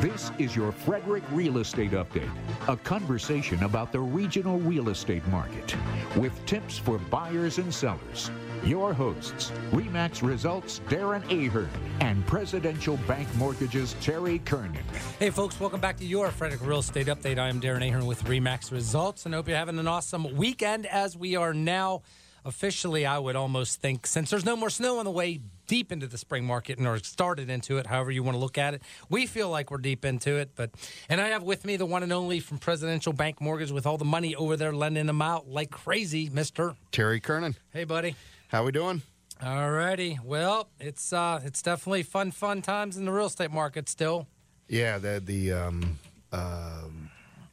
This is your Frederick Real Estate Update, a conversation about the regional real estate market with tips for buyers and sellers. Your hosts, REMAX Results Darren Ahern and Presidential Bank Mortgages Terry Kernan. Hey, folks, welcome back to your Frederick Real Estate Update. I am Darren Ahern with REMAX Results and hope you're having an awesome weekend as we are now officially, I would almost think, since there's no more snow on the way deep into the spring market and or started into it, however you want to look at it. We feel like we're deep into it, but and I have with me the one and only from Presidential Bank Mortgage with all the money over there lending them out like crazy, Mister Terry Kernan. Hey, buddy. How we doing? All righty. Well, it's uh, it's definitely fun, fun times in the real estate market still. Yeah, the the um, uh,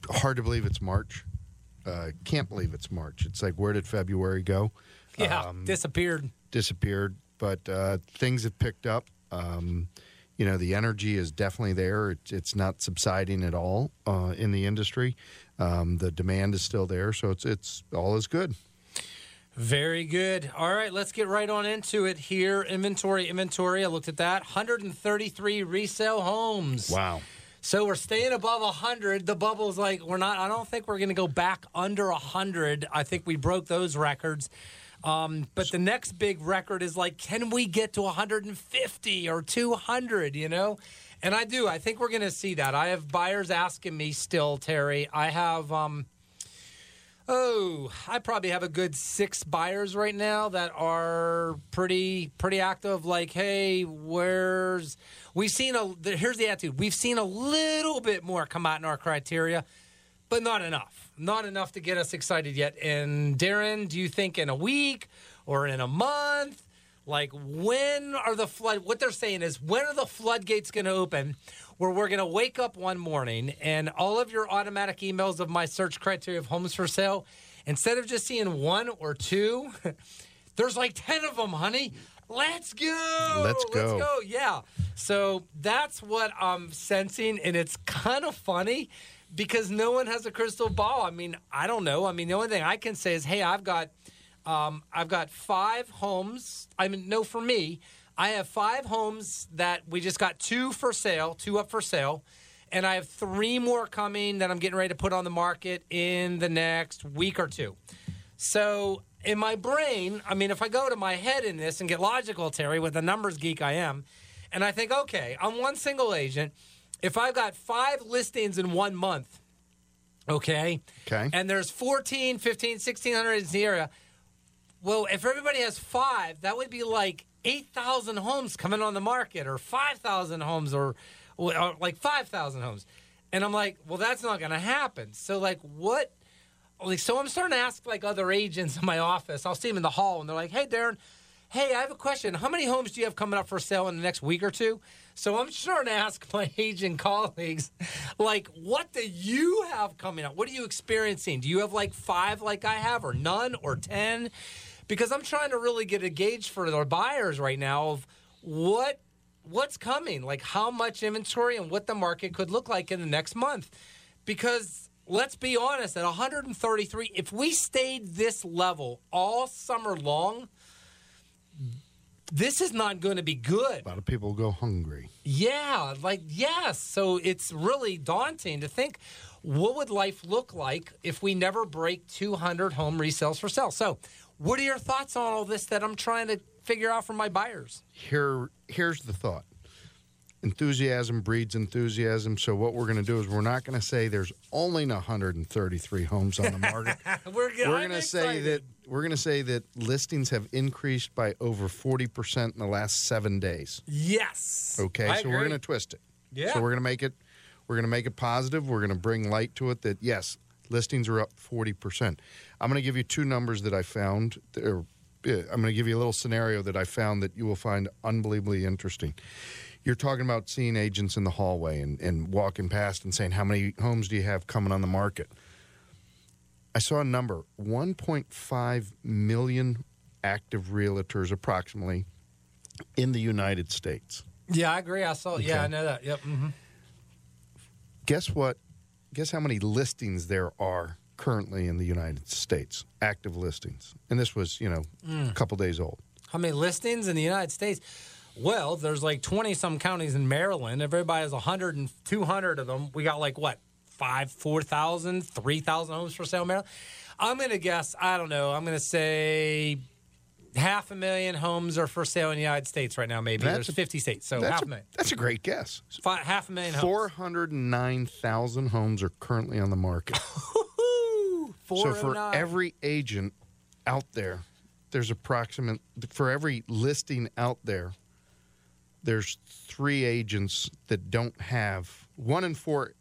hard to believe it's March. Uh, can't believe it's March. It's like where did February go? Yeah, Um, disappeared. disappeared, but uh, things have picked up. Um, you know, the energy is definitely there. It's, it's not subsiding at all uh, in the industry. Um, the demand is still there, so it's it's all is good. Very good. All right, let's get right on into it here. Inventory, inventory. I looked at that. 133 resale homes. Wow. So we're staying above 100. The bubble's like, we're not, I don't think we're going to go back under 100. I think we broke those records. Um, but the next big record is like, can we get to 150 or 200, you know? And I do. I think we're going to see that. I have buyers asking me still, Terry. I have, um, Oh, I probably have a good six buyers right now that are pretty pretty active. Like, hey, where's we've seen a here's the attitude. We've seen a little bit more come out in our criteria, but not enough. Not enough to get us excited yet. And Darren, do you think in a week or in a month? Like, when are the flood? What they're saying is, when are the floodgates going to open? Where we're going to wake up one morning and all of your automatic emails of my search criteria of homes for sale, instead of just seeing one or two, there's like 10 of them, honey. Let's go. Let's go. Let's go. Yeah. So that's what I'm sensing. And it's kind of funny because no one has a crystal ball. I mean, I don't know. I mean, the only thing I can say is, hey, I've got. Um, I've got five homes. I mean, no, for me, I have five homes that we just got two for sale, two up for sale, and I have three more coming that I'm getting ready to put on the market in the next week or two. So, in my brain, I mean, if I go to my head in this and get logical, Terry, with the numbers geek I am, and I think, okay, I'm one single agent. If I've got five listings in one month, okay, Okay. and there's 14, 15, 1600 in the area. Well, if everybody has five, that would be like 8,000 homes coming on the market or 5,000 homes or, or like 5,000 homes. And I'm like, well, that's not going to happen. So, like, what? Like, so I'm starting to ask like other agents in my office. I'll see them in the hall and they're like, hey, Darren, hey, I have a question. How many homes do you have coming up for sale in the next week or two? So I'm starting to ask my agent colleagues, like, what do you have coming up? What are you experiencing? Do you have like five like I have, or none, or 10? Because I'm trying to really get a gauge for the buyers right now of what what's coming, like how much inventory and what the market could look like in the next month. Because let's be honest, at 133, if we stayed this level all summer long, this is not going to be good. A lot of people go hungry. Yeah, like yes. So it's really daunting to think what would life look like if we never break 200 home resales for sale. So, what are your thoughts on all this that I'm trying to figure out for my buyers? Here, here's the thought. Enthusiasm breeds enthusiasm. So what we're going to do is we're not going to say there's only 133 homes on the market. We're, going to say that we're going to say that listings have increased by over 40% in the last 7 days. yes. Okay? I so we're going to twist it. Yeah. So we're going to make it we're going to make it positive. We're going to bring light to it that yes, listings are up 40%. I'm going to give you two numbers that I found or I'm going to give you a little scenario that I found that you will find unbelievably interesting. You're talking about seeing agents in the hallway and, and walking past and saying, How many homes do you have coming on the market? I saw a number 1.5 million active realtors approximately in the United States. Yeah, I agree. I saw. Yeah, I know that. Yep. Mm-hmm. Guess what? Guess how many listings there are currently in the United States? Active listings. And this was, you know, mm. a couple days old. How many listings in the United States? Well, there's like 20 some counties in Maryland. Everybody has 100 and 200 of them. We got like what? Five, 4,000, 3,000 homes for sale in Maryland. I'm going to guess, I don't know, I'm going to say half a million homes are for sale in the United States right now, maybe. That's There's a- 50 states, so half a, a million. that's a great guess. Fi half a million homes. 409,000 homes are currently on the market. So oh for every agent out there, there's approximate for every listing out there, there's three agents that don't have one in four.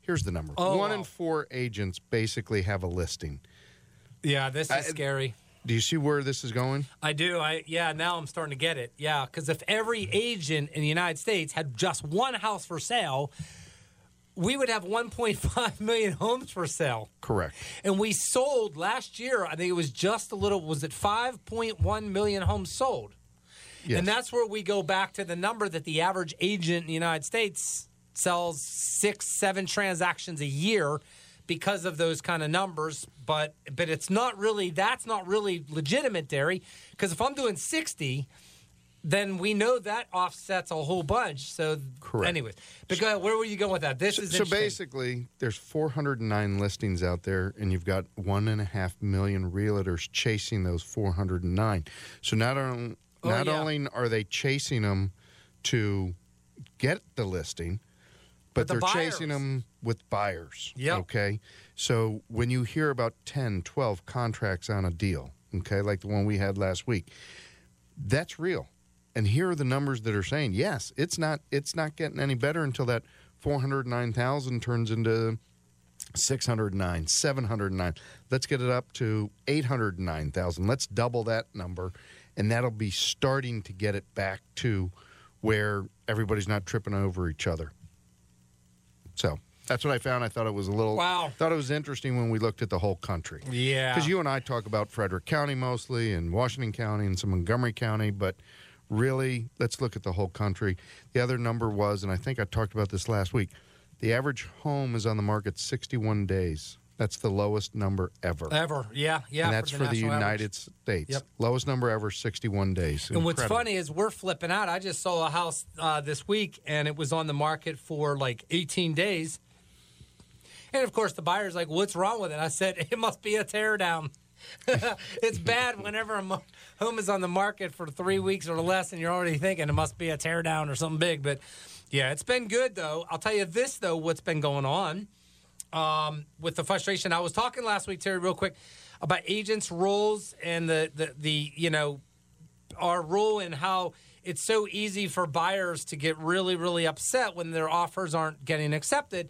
Here's the number: Oh, one wow. in four agents basically have a listing. Yeah, this is I- scary. Do you see where this is going? I do. I yeah. Now I'm starting to get it. Yeah, because if every agent in the United States had just one house for sale, we would have 1.5 million homes for sale. Correct. And we sold last year. I think it was just a little. Was it 5.1 million homes sold? Yes. And that's where we go back to the number that the average agent in the United States sells six, seven transactions a year because of those kind of numbers. But but it's not really that's not really legitimate, Terry. Because if I'm doing 60, then we know that offsets a whole bunch. So Correct. anyways, but go ahead, where were you going with that? This is so basically, there's 409 listings out there, and you've got one and a half million realtors chasing those 409. So not only Oh, not yeah. only are they chasing them to get the listing, but, But the they're buyers. chasing them with buyers. Yep. Okay. So when you hear about 10, 12 contracts on a deal, okay, like the one we had last week, that's real. And here are the numbers that are saying, yes, it's not it's not getting any better until that 409,000 turns into 609, 709. Let's get it up to 809,000. Let's double that number and that'll be starting to get it back to where everybody's not tripping over each other. So, that's what I found. I thought it was a little Wow. thought it was interesting when we looked at the whole country. yeah, Because you and I talk about Frederick County mostly, and Washington County, and some Montgomery County, but really, let's look at the whole country. The other number was, and I think I talked about this last week, the average home is on the market 61 days. That's the lowest number ever. ever. Yeah, yeah. and that's for the, national average. United States. Yep. Lowest number ever, 61 days. And what's funny is we're flipping out. I just saw a house uh, this week, and it was on the market for like 18 days. And of course, the buyer's like, "What's wrong with it?" I said, "It must be a tear down." it's bad whenever a home is on the market for three weeks or less, and you're already thinking it must be a tear down or something big. But yeah, it's been good though. I'll tell you this though, what's been going on um, with the frustration. I was talking last week, Terry, real quick, about agents' roles and the the, the you know our role and how it's so easy for buyers to get really, really upset when their offers aren't getting accepted.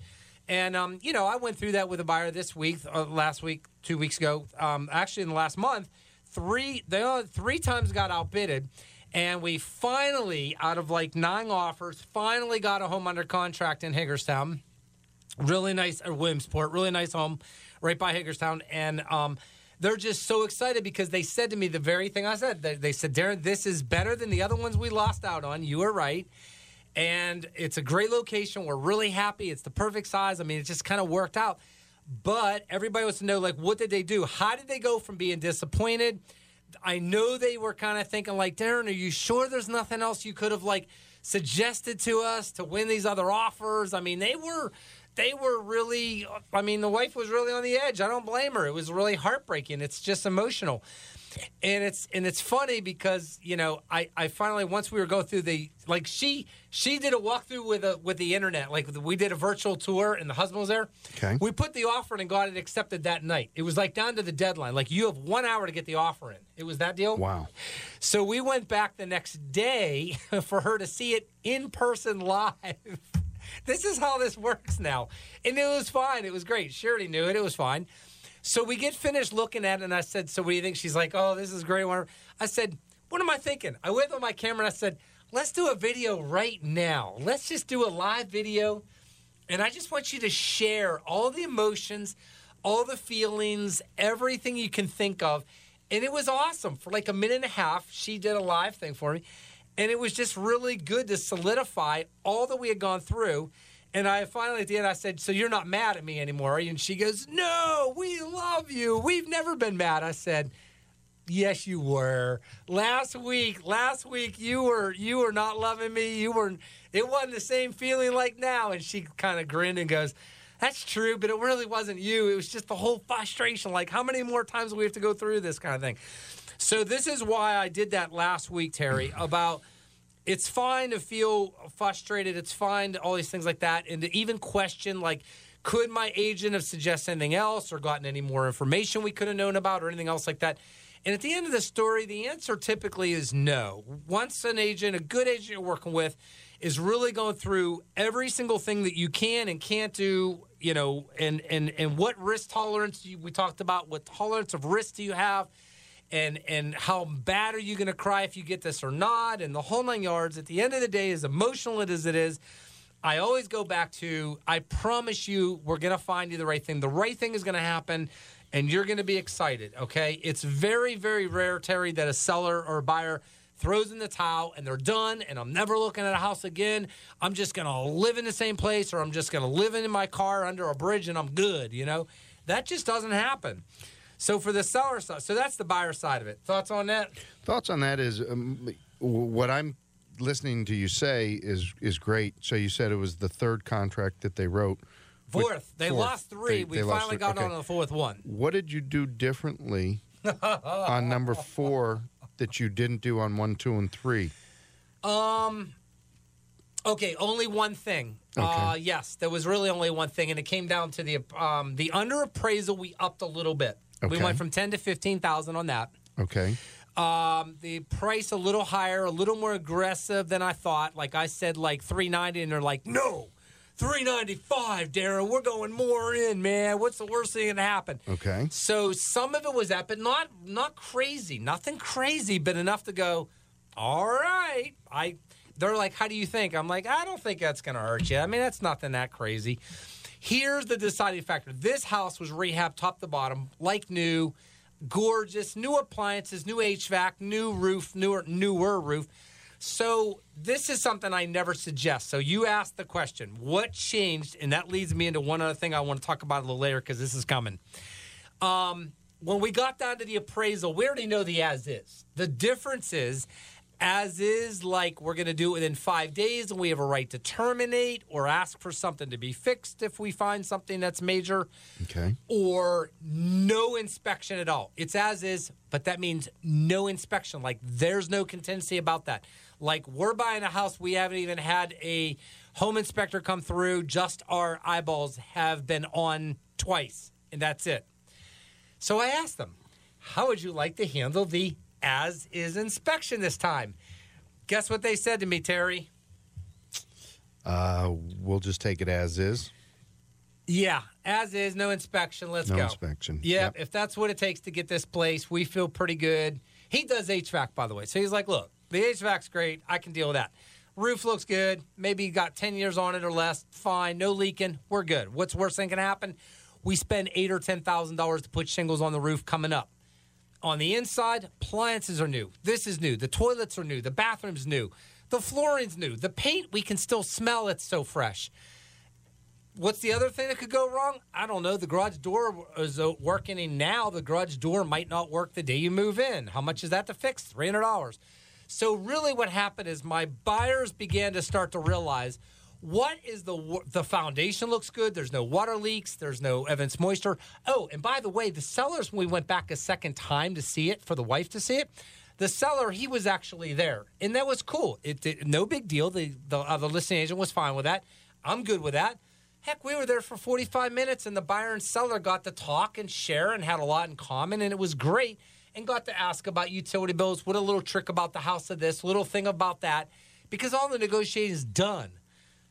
And um, you know, I went through that with a buyer this week, uh, last week, two weeks ago, um, actually in the last month. Three, they all, three times got outbidded, and we finally, out of like nine offers, finally got a home under contract in Hagerstown really nice or Williamsport, really nice home right by Hagerstown, and um, they're just so excited because they said to me the very thing I said. They, they said, "Darren, this is better than the other ones we lost out on. You were right." And it's a great location. We're really happy. It's the perfect size. I mean, it just kind of worked out. But everybody wants to know, like, what did they do? How did they go from being disappointed? I know they were kind of thinking, like, Darren, are you sure there's nothing else you could have like suggested to us to win these other offers? I mean, they were they were really I mean, the wife was really on the edge. I don't blame her. It was really heartbreaking. It's just emotional. And it's and it's funny because, you know, I, I finally once we were going through the like she she did a walkthrough with a with the internet. Like we did a virtual tour and the husband was there. Okay. We put the offer in and got it accepted that night. It was like down to the deadline. Like you have one hour to get the offer in. It was that deal. Wow. So we went back the next day for her to see it in person live. This is how this works now. And it was fine. It was great. She already knew it. It was fine. So we get finished looking at it, and I said, So what do you think? She's like, Oh, this is great. I said, What am I thinking? I went on my camera and I said, Let's do a video right now. Let's just do a live video. And I just want you to share all the emotions, all the feelings, everything you can think of. And it was awesome. For like a minute and a half, she did a live thing for me. And it was just really good to solidify all that we had gone through. And I finally at the end I said, "So you're not mad at me anymore?" And she goes, "No, we love you. We've never been mad." I said, Yes, you were. Last week, last week you were you were not loving me. You were it wasn't the same feeling like now. And she kind of grinned and goes, That's true, but it really wasn't you. It was just the whole frustration. Like, how many more times do we have to go through this kind of thing? So this is why I did that last week, Terry, about it's fine to feel frustrated. It's fine to all these things like that, and to even question like, could my agent have suggested anything else or gotten any more information we could have known about or anything else like that? And at the end of the story, the answer typically is no. Once an agent, a good agent you're working with, is really going through every single thing that you can and can't do, you know, and and and what risk tolerance you, we talked about, what tolerance of risk do you have, and and how bad are you going to cry if you get this or not, and the whole nine yards. At the end of the day, as emotional as it is, I always go back to I promise you, we're going to find you the right thing. The right thing is going to happen and you're going to be excited, okay? It's very, very rare, Terry, that a seller or a buyer throws in the towel and they're done and I'm never looking at a house again. I'm just going to live in the same place or I'm just going to live in my car under a bridge and I'm good, you know? That just doesn't happen. So for the seller side, so that's the buyer side of it. Thoughts on that? Thoughts on that is um, what I'm listening to you say is is great. So you said it was the third contract that they wrote. Fourth. They fourth. lost three. They, we they finally got okay. on the fourth one. What did you do differently on number four that you didn't do on one, two, and three? Um. Okay, only one thing. Okay. Uh, yes, there was really only one thing, and it came down to the um, the under appraisal. We upped a little bit. Okay. We went from ten to fifteen thousand on that. Okay. Um, the price a little higher, a little more aggressive than I thought. Like I said, like three ninety, and they're like, no, 395, Darren. We're going more in, man. What's the worst thing that can happen? Okay. So some of it was that, but not not crazy, nothing crazy, but enough to go, all right. I they're like, how do you think? I'm like, I don't think that's gonna hurt you. I mean, that's nothing that crazy. Here's the deciding factor. This house was rehab top to bottom, like new, gorgeous, new appliances, new HVAC, new roof, newer newer roof. So this is something I never suggest. So you asked the question, what changed? And that leads me into one other thing I want to talk about a little later because this is coming. Um, when we got down to the appraisal, we already know the as is. The difference is, as is, like we're going to do it within five days, and we have a right to terminate or ask for something to be fixed if we find something that's major. Okay. Or no inspection at all. It's as is, but that means no inspection. Like there's no contingency about that. Like we're buying a house, we haven't even had a home inspector come through. Just our eyeballs have been on twice, and that's it. So I asked them, how would you like to handle the as is inspection this time? Guess what they said to me, Terry? Uh, we'll just take it as is. Yeah, as is, no inspection. Let's no go. No inspection. Yep, yep, if that's what it takes to get this place, we feel pretty good. He does HVAC, by the way. So he's like, look, the HVAC's great. I can deal with that. Roof looks good. Maybe you got 10 years on it or less. Fine. No leaking. We're good. What's worst thing can happen? We spend eight or ten thousand dollars to put shingles on the roof coming up. On the inside, appliances are new. This is new. The toilets are new. The bathroom's new. The flooring's new. The paint we can still smell. It's so fresh. What's the other thing that could go wrong? I don't know. The garage door is uh, working now. The garage door might not work the day you move in. How much is that to fix? Three hundred dollars. So really, what happened is my buyers began to start to realize what is the the foundation looks good. There's no water leaks. There's no evidence moisture. Oh, and by the way, the sellers when we went back a second time to see it for the wife to see it, the seller he was actually there, and that was cool. It, no big deal. The the, uh, the listing agent was fine with that. I'm good with that. Heck, we were there for 45 minutes, and the buyer and seller got to talk and share and had a lot in common, and it was great and got to ask about utility bills. What a little trick about the house of this, little thing about that, because all the negotiating is done.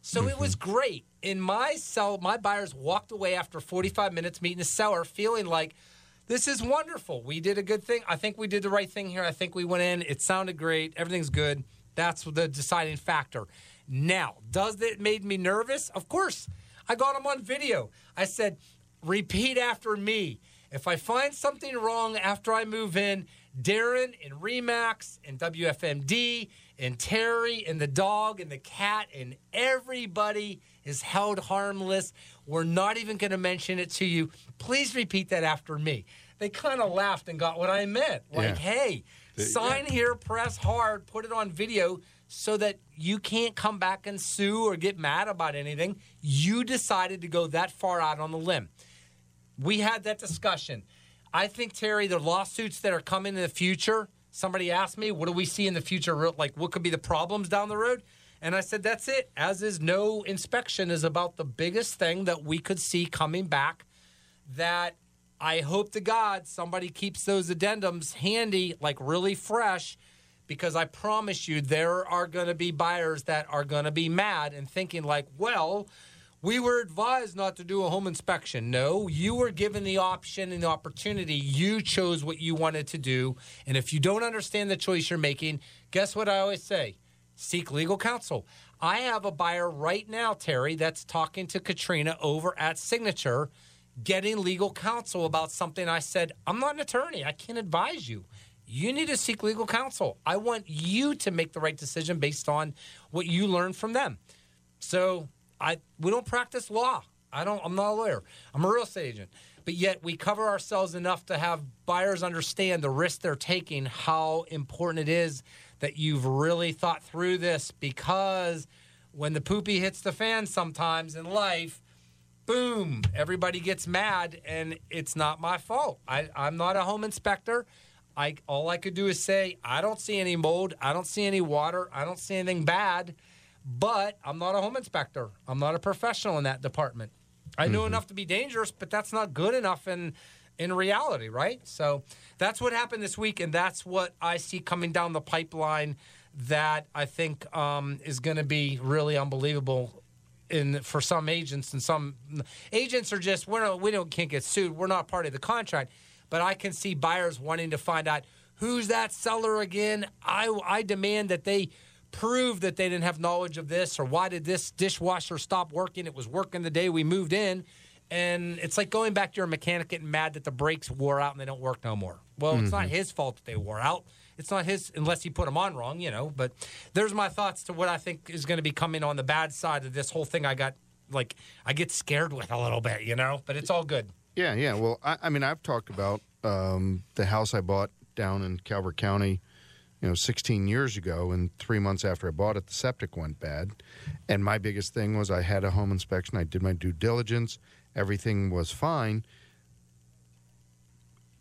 So mm-hmm. it was mm-hmm. great. And my sell, my buyers walked away after 45 minutes meeting the seller, feeling like this is wonderful. We did a good thing. I think we did the right thing here. I think we went in. It sounded great. Everything's good. That's the deciding factor. Now, does it made me nervous? Of course. I got them on video. I said, repeat after me. If I find something wrong after I move in, Darren and Remax and WFMD and Terry and the dog and the cat and everybody is held harmless. We're not even going to mention it to you. Please repeat that after me. they kind of laughed and got what I meant. Like, Yeah. hey, sign here, press hard, put it on video so that you can't come back and sue or get mad about anything. You decided to go that far out on the limb. We had that discussion. I think, Terry, the lawsuits that are coming in the future, somebody asked me, what do we see in the future? Like, what could be the problems down the road? And I said, that's it. As is no inspection is about the biggest thing that we could see coming back that I hope to God somebody keeps those addendums handy, like really fresh, because I promise you there are going to be buyers that are going to be mad and thinking, like, well, we were advised not to do a home inspection. No, you were given the option and the opportunity. You chose what you wanted to do. And if you don't understand the choice you're making, guess what I always say? Seek legal counsel. I have a buyer right now, Terry, that's talking to Katrina over at Signature getting legal counsel about something I said, I'm not an attorney. I can't advise you. You need to seek legal counsel. I want you to make the right decision based on what you learned from them. So I we don't practice law. I don't I'm not a lawyer. I'm a real estate agent. But yet we cover ourselves enough to have buyers understand the risk they're taking, how important it is that you've really thought through this because when the poopy hits the fan sometimes in life, boom, everybody gets mad, and it's not my fault. I, I'm not a home inspector. I all I could do is say I don't see any mold, I don't see any water, I don't see anything bad, but I'm not a home inspector. I'm not a professional in that department. I know enough to be dangerous, but that's not good enough in in reality, right? So that's what happened this week, and that's what I see coming down the pipeline. That I think um, is going to be really unbelievable in for some agents and some agents are just we're not, we don't can't get sued. We're not part of the contract, but I can see buyers wanting to find out who's that seller again. I I demand that they prove that they didn't have knowledge of this or why did this dishwasher stop working? It was working the day we moved in. And it's like going back to your mechanic getting mad that the brakes wore out and they don't work no more. Well, it's not his fault that they wore out. It's not his unless he put them on wrong, you know. But there's my thoughts to what I think is going to be coming on the bad side of this whole thing. I got like I get scared with a little bit, you know. But it's all good. Yeah, yeah. Well, I, I mean, I've talked about um, the house I bought down in Calvert County, you know, 16 years ago, and three months after I bought it, the septic went bad. And my biggest thing was I had a home inspection. I did my due diligence. Everything was fine.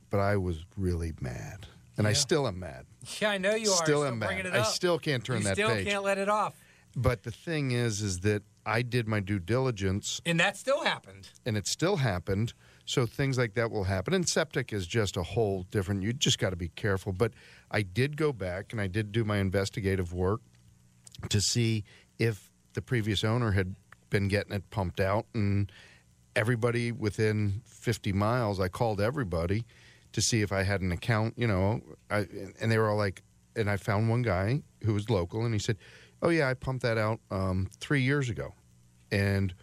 But I was really mad. And I still am mad. Yeah, I know you are. Still am mad. I still can't turn you that still page. can't let it off, But the thing is, is that I did my due diligence and that still happened. and it still happened. So things like that will happen. And septic is just a whole different. You just got to be careful. But I did go back and I did do my investigative work to see if the previous owner had been getting it pumped out. And everybody within 50 miles, I called everybody to see if I had an account. You know, I, and they were all like, and I found one guy who was local, and he said, "Oh yeah, I pumped that out um, three years ago," and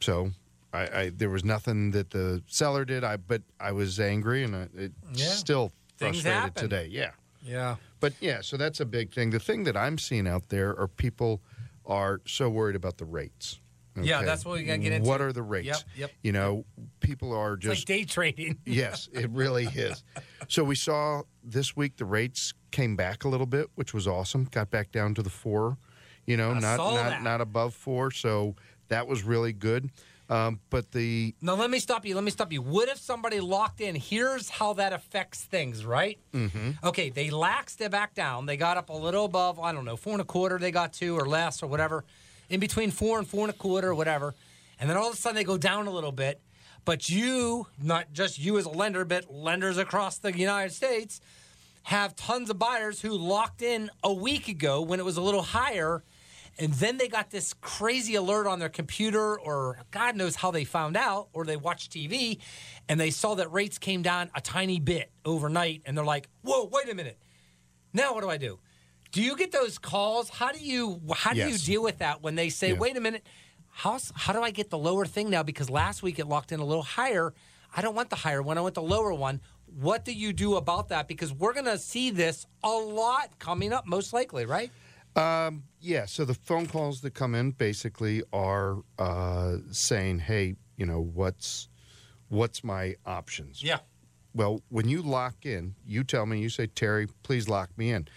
so I, I there was nothing that the seller did. I but I was angry, and I, it Yeah. still Things frustrated happen. today. Yeah, Yeah. but yeah, so that's a big thing. The thing that I'm seeing out there are people are so worried about the rates. Yeah, that's what we gotta get into. What are the rates? Yep, yep. You know, people are It's just like day trading. yes, it really is. So we saw this week the rates came back a little bit, which was awesome. Got back down to the four, you know, I not not that. not above four. So that was really good. Um, but the Now let me stop you. Let me stop you. What if somebody locked in? Here's how that affects things, right? Mm-hmm. Okay, they laxed it back down. They got up a little above. I don't know, four and a quarter. They got two or less or whatever, in between four and four and a quarter or whatever. And then all of a sudden they go down a little bit. But you, not just you as a lender, but lenders across the United States, have tons of buyers who locked in a week ago when it was a little higher. And then they got this crazy alert on their computer, or God knows how they found out, or they watched TV and they saw that rates came down a tiny bit overnight. And they're like, whoa, wait a minute. Now what do I do? Do you get those calls? How do you how do you deal with that when they say, Yeah. wait a minute, how, how do I get the lower thing now? Because last week it locked in a little higher. I don't want the higher one. I want the lower one. What do you do about that? Because we're going to see this a lot coming up, most likely, right? Yeah, so the phone calls that come in basically are uh, saying, "Hey, you know, what's what's my options? Yeah. Well, when you lock in, you tell me, you say, Terry, please lock me in.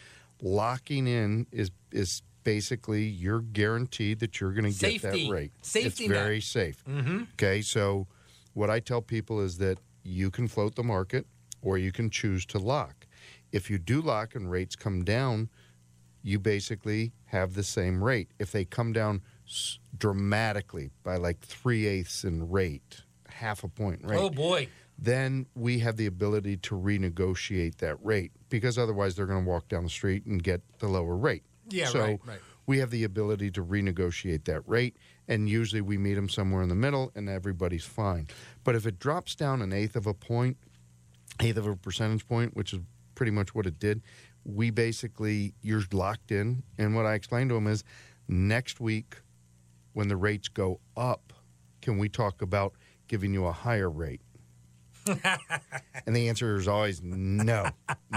Locking in is is basically you're guaranteed that you're going to get that rate. Safety it's net. very safe. Mm-hmm. Okay, so what I tell people is that you can float the market or you can choose to lock. If you do lock and rates come down, you basically have the same rate. If they come down s- dramatically by like three eighths in rate, half a point rate, Oh boy. then we have the ability to renegotiate that rate because otherwise they're going to walk down the street and get the lower rate. Yeah, so right, right. we have the ability to renegotiate that rate, and usually we meet them somewhere in the middle, and everybody's fine. But if it drops down an eighth of a point, eighth of a percentage point, which is pretty much what it did, we basically you're locked in. And what I explained to them is, next week when the rates go up, can we talk about giving you a higher rate? and the answer is always no.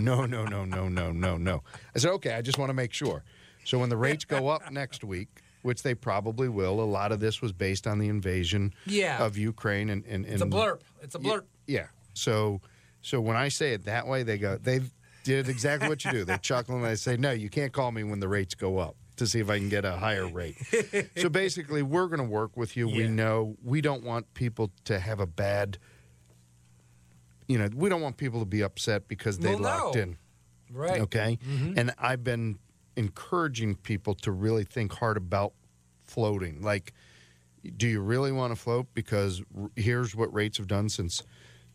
No, no, no, no, no, no, no. I said, okay, I just want to make sure. So when the rates go up next week, which they probably will, a lot of this was based on the invasion Yeah. of Ukraine and, and, and It's a blurb. It's a blurb. yeah. So so when I say it that way, they go they did exactly what you do. They chuckle and I say, No, you can't call me when the rates go up to see if I can get a higher rate. so basically we're gonna work with you. We know we don't want people to have a bad you know, we don't want people to be upset because they Well, no. locked in. Right. Okay. Mm-hmm. And I've been encouraging people to really think hard about floating. Like, do you really want to float? Because r- here's what rates have done since,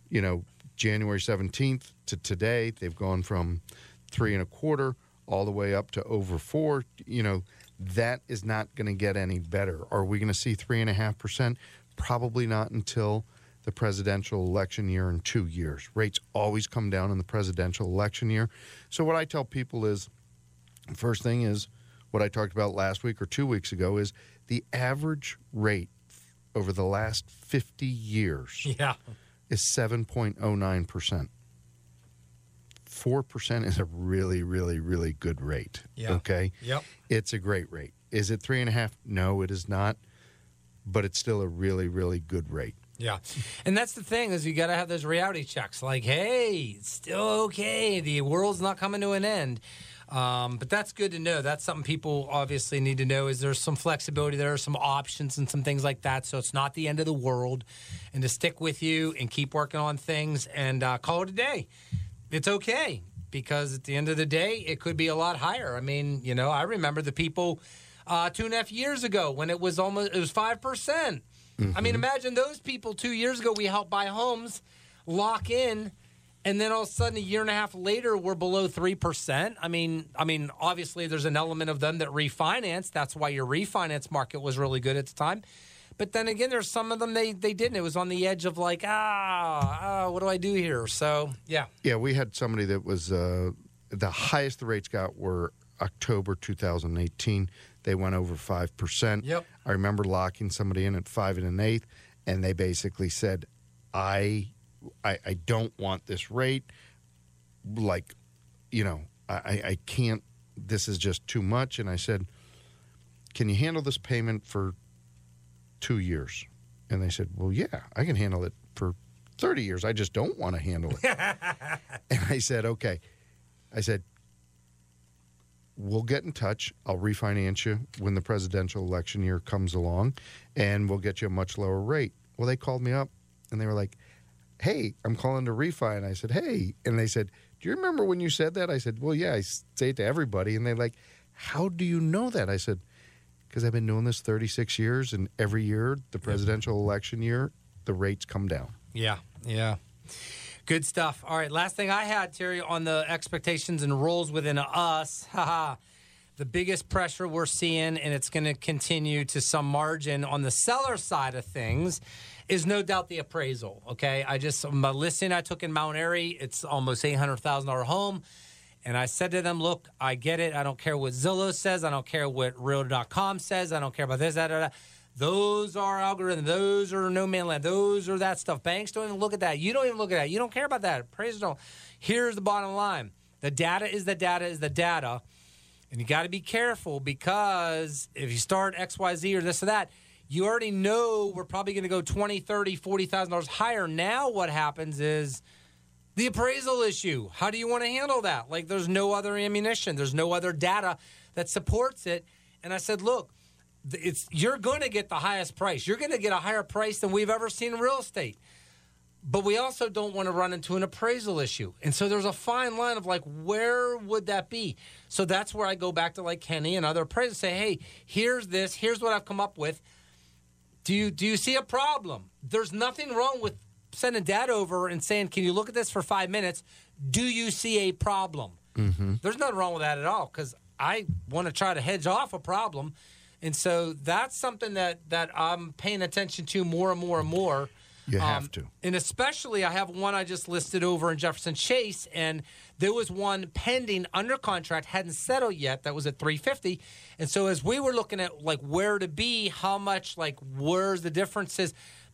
you know, January 17th to today. They've gone from three and a quarter all the way up to over four. You know, that is not going to get any better. Are we going to see three and a half percent? Probably not until the presidential election year in two years. Rates always come down in the presidential election year. So, what I tell people is first thing is what I talked about last week or two weeks ago is the average rate over the last 50 years Yeah. Is 7.09%. 4% is a really, really, really good rate. Yeah. Okay. Yep. It's a great rate. Is it three and a half? No, it is not. But it's still a really, really good rate. Yeah. And that's the thing is you got to have those reality checks like, hey, it's still okay. The world's not coming to an end. Um, but that's good to know. That's something people obviously need to know is there's some flexibility. There are some options and some things like that. So it's not the end of the world. And to stick with you and keep working on things and uh, call it a day. It's okay because at the end of the day, it could be a lot higher. I mean, you know, I remember the people uh, two and a half years ago when it was almost it was five percent. I mean, imagine those people two years ago we helped buy homes, lock in, and then all of a sudden a year and a half later we're below three percent. I mean, I mean, obviously there's an element of them that refinance. That's why your refinance market was really good at the time. But then again, there's some of them they they didn't. It was on the edge of like, ah, ah what do I do here? So yeah, Yeah, we had somebody that was uh, the highest the rates got were October 2018. They went over five percent. Yep. I remember locking somebody in at five and an eighth, and they basically said, "I, I, I don't want this rate. Like, you know, I, I I can't. This is just too much." And I said, "Can you handle this payment for two years?" And they said, "Well, yeah, I can handle it for 30 years. I just don't want to handle it." And I said, okay. I said, we'll get in touch. I'll refinance you when the presidential election year comes along, and we'll get you a much lower rate. Well, they called me up and they were like, hey, I'm calling to refi. And I said, hey. And they said, do you remember when you said that? I said, well, yeah, I say it to everybody. And they're like, how do you know that? I said, because I've been doing this 36 years, and every year, the presidential election year, the rates come down. Yeah, yeah. Good stuff. All right, last thing I had, Terry, on the expectations and roles within us. Haha. The biggest pressure we're seeing, and it's going to continue to some margin on the seller side of things, is no doubt the appraisal. Okay, I just my listing I took in Mount Airy, it's almost eight hundred thousand dollar home. And I said to them, look, I get it. I don't care what Zillow says. I don't care what Realtor.com says. I don't care about this, that, that, that. Those are algorithms. Those are no man land. Those are that stuff. Banks don't even look at that. You don't even look at that. You don't care about that. Appraisers don't. Here's the bottom line the data is the data is the data. And you got to be careful because if you start XYZ or this or that, you already know we're probably going to go 20, 30, 40,000 dollars higher. Now what happens is The appraisal issue. How do you want to handle that? Like, there's no other ammunition, there's no other data that supports it. And I said, look, it's you're going to get the highest price. You're going to get a higher price than we've ever seen in real estate. But we also don't want to run into an appraisal issue. And so there's a fine line of like, where would that be? So that's where I go back to like Kenny and other appraisers say, hey, here's this, here's what I've come up with. Do you do you see a problem? There's nothing wrong with sending dad over and saying, "Can you look at this for five minutes? Do you see a problem?" Mm-hmm. There's nothing wrong with that at all because I want to try to hedge off a problem, and so that's something that that I'm paying attention to more and more and more. You have um, to. And especially, I have one I just listed over in Jefferson Chase, and there was one pending under contract, hadn't settled yet. That was at 350. And so, as we were looking at like where to be, how much, like where's the differences,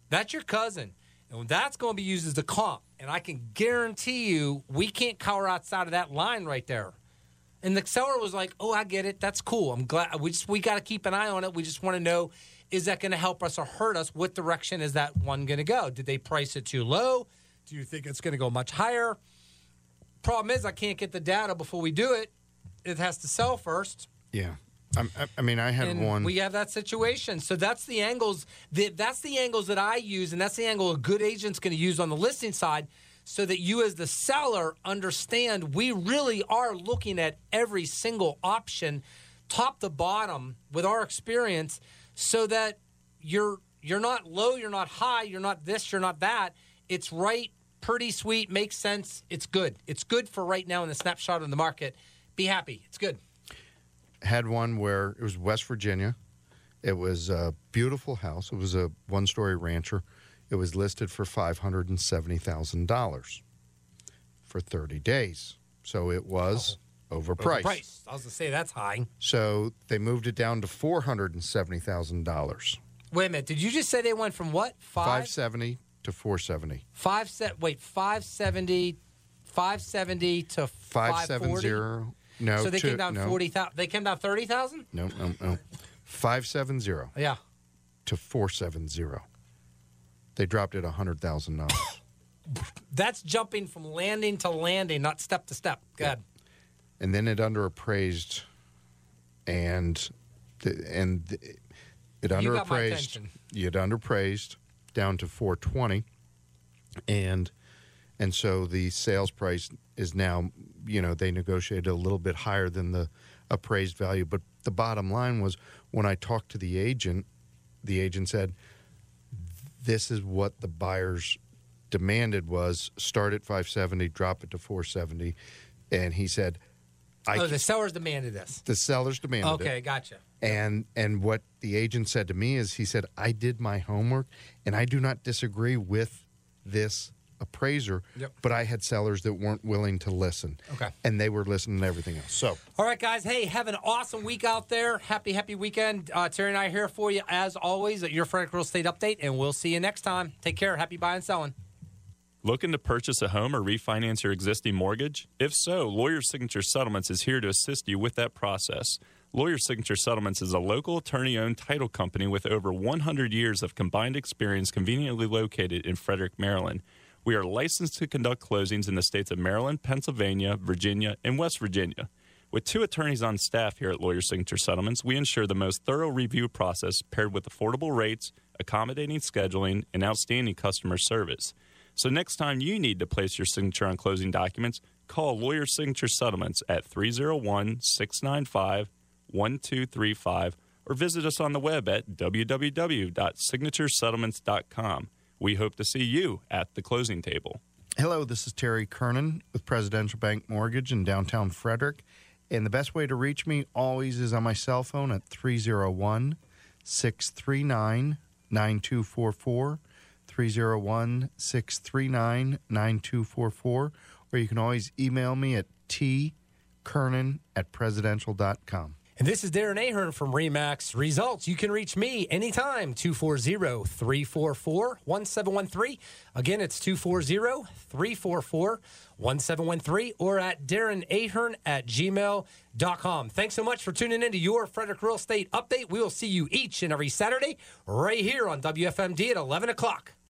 that's your cousin. And that's going to be used as the comp. And I can guarantee you, we can't cover outside of that line right there. And the seller was like, "Oh, I get it. That's cool. I'm glad. We just we got to keep an eye on it. We just want to know is that going to help us or hurt us? What direction is that one going to go? Did they price it too low? Do you think it's going to go much higher? Problem is, I can't get the data before we do it. It has to sell first. Yeah. I, I mean, I had and one. We have that situation, so that's the angles. That, that's the angles that I use, and that's the angle a good agent's going to use on the listing side, so that you, as the seller, understand we really are looking at every single option, top to bottom, with our experience, so that you're you're not low, you're not high, you're not this, you're not that. It's right, pretty sweet, makes sense. It's good. It's good for right now in the snapshot of the market. Be happy. It's good had one where it was West Virginia. It was a beautiful house. It was a one story rancher. It was listed for $570,000 for 30 days. So it was overpriced. overpriced. I was going to say that's high. So they moved it down to $470,000. Wait a minute. Did you just say they went from what? Five? 570 to 470. Five set. Wait, 570, 570 to 570. No. So they to, came down no. forty thousand. They came down thirty thousand. No, no, no. Five seven zero. Yeah. To four seven zero. They dropped it hundred thousand dollars. That's jumping from landing to landing, not step to step. Good. And then it underappraised, and the, and the, it underappraised. You It underappraised down to four twenty, and and so the sales price is now you know they negotiated a little bit higher than the appraised value but the bottom line was when i talked to the agent the agent said this is what the buyers demanded was start at 570 drop it to 470 and he said I, oh, the sellers demanded this. The sellers demanded okay, it. Okay, gotcha. And and what the agent said to me is he said I did my homework and I do not disagree with this appraiser, yep. but I had sellers that weren't willing to listen. Okay. And they were listening to everything else. So, all right, guys. Hey, have an awesome week out there. Happy, happy weekend. Uh, Terry and I are here for you as always at your Frederick Real Estate Update, and we'll see you next time. Take care. Happy buying and selling. Looking to purchase a home or refinance your existing mortgage? If so, Lawyer Signature Settlements is here to assist you with that process. Lawyer Signature Settlements is a local attorney owned title company with over 100 years of combined experience conveniently located in Frederick, Maryland. We are licensed to conduct closings in the states of Maryland, Pennsylvania, Virginia, and West Virginia. With two attorneys on staff here at Lawyer Signature Settlements, we ensure the most thorough review process paired with affordable rates, accommodating scheduling, and outstanding customer service. So next time you need to place your signature on closing documents, call Lawyer Signature Settlements at 301 695 1235 or visit us on the web at www.signaturesettlements.com. We hope to see you at the closing table. Hello, this is Terry Kernan with Presidential Bank Mortgage in downtown Frederick. And the best way to reach me always is on my cell phone at 301 639 9244. 301 639 9244. Or you can always email me at tkernan at presidential.com. And this is Darren Ahern from Remax Results. You can reach me anytime, 240 344 1713. Again, it's 240 344 1713 or at Darren Ahern at gmail.com. Thanks so much for tuning in to your Frederick Real Estate Update. We will see you each and every Saturday right here on WFMD at 11 o'clock.